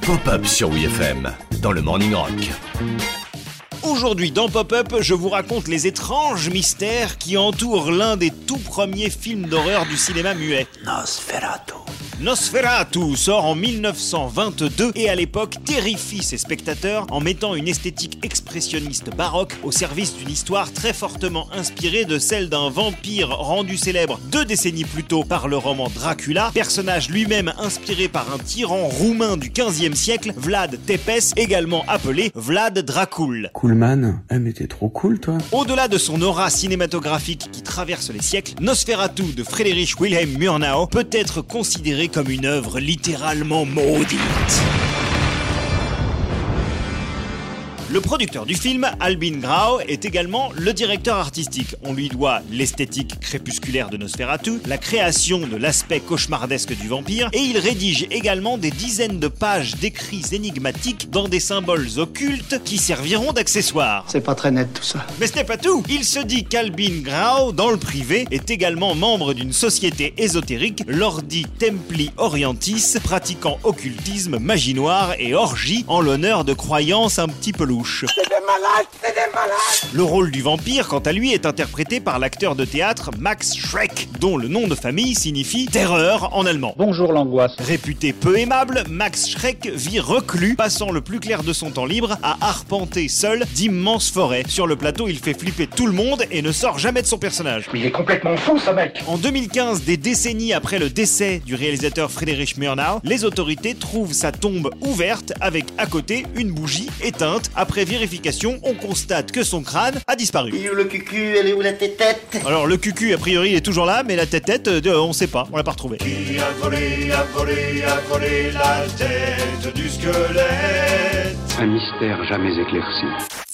Pop-up sur WFM dans le Morning Rock. Aujourd'hui dans Pop-up, je vous raconte les étranges mystères qui entourent l'un des tout premiers films d'horreur du cinéma muet. Nosferatu. Nosferatu sort en 1922 et à l'époque terrifie ses spectateurs en mettant une esthétique expressionniste baroque au service d'une histoire très fortement inspirée de celle d'un vampire rendu célèbre deux décennies plus tôt par le roman Dracula, personnage lui-même inspiré par un tyran roumain du 15e siècle, Vlad Tepes, également appelé Vlad Dracul. Eh trop cool toi. Au-delà de son aura cinématographique qui traverse les siècles, Nosferatu de Friedrich Wilhelm Murnau peut être considéré comme une œuvre littéralement maudite. Le producteur du film, Albin Grau, est également le directeur artistique. On lui doit l'esthétique crépusculaire de Nosferatu, la création de l'aspect cauchemardesque du vampire, et il rédige également des dizaines de pages d'écrits énigmatiques dans des symboles occultes qui serviront d'accessoires. C'est pas très net tout ça. Mais ce n'est pas tout Il se dit qu'Albin Grau, dans le privé, est également membre d'une société ésotérique, l'Ordi Templi Orientis, pratiquant occultisme, magie noire et orgie en l'honneur de croyances un petit peu louches. Le rôle du vampire, quant à lui, est interprété par l'acteur de théâtre Max Schreck, dont le nom de famille signifie terreur en allemand. Bonjour l'angoisse. Réputé peu aimable, Max Schreck vit reclus, passant le plus clair de son temps libre à arpenter seul d'immenses forêts. Sur le plateau, il fait flipper tout le monde et ne sort jamais de son personnage. Mais il est complètement fou ce mec En 2015, des décennies après le décès du réalisateur Friedrich Murnau, les autorités trouvent sa tombe ouverte avec à côté une bougie éteinte. Après vérification, on constate que son crâne a disparu. Il est où le cucu Elle est où la tétette Alors le cucu a priori il est toujours là, mais la tête-tête, euh, on sait pas, on l'a pas retrouvé. Qui a volé, a volé, a volé la tête du squelette? Un mystère jamais éclairci.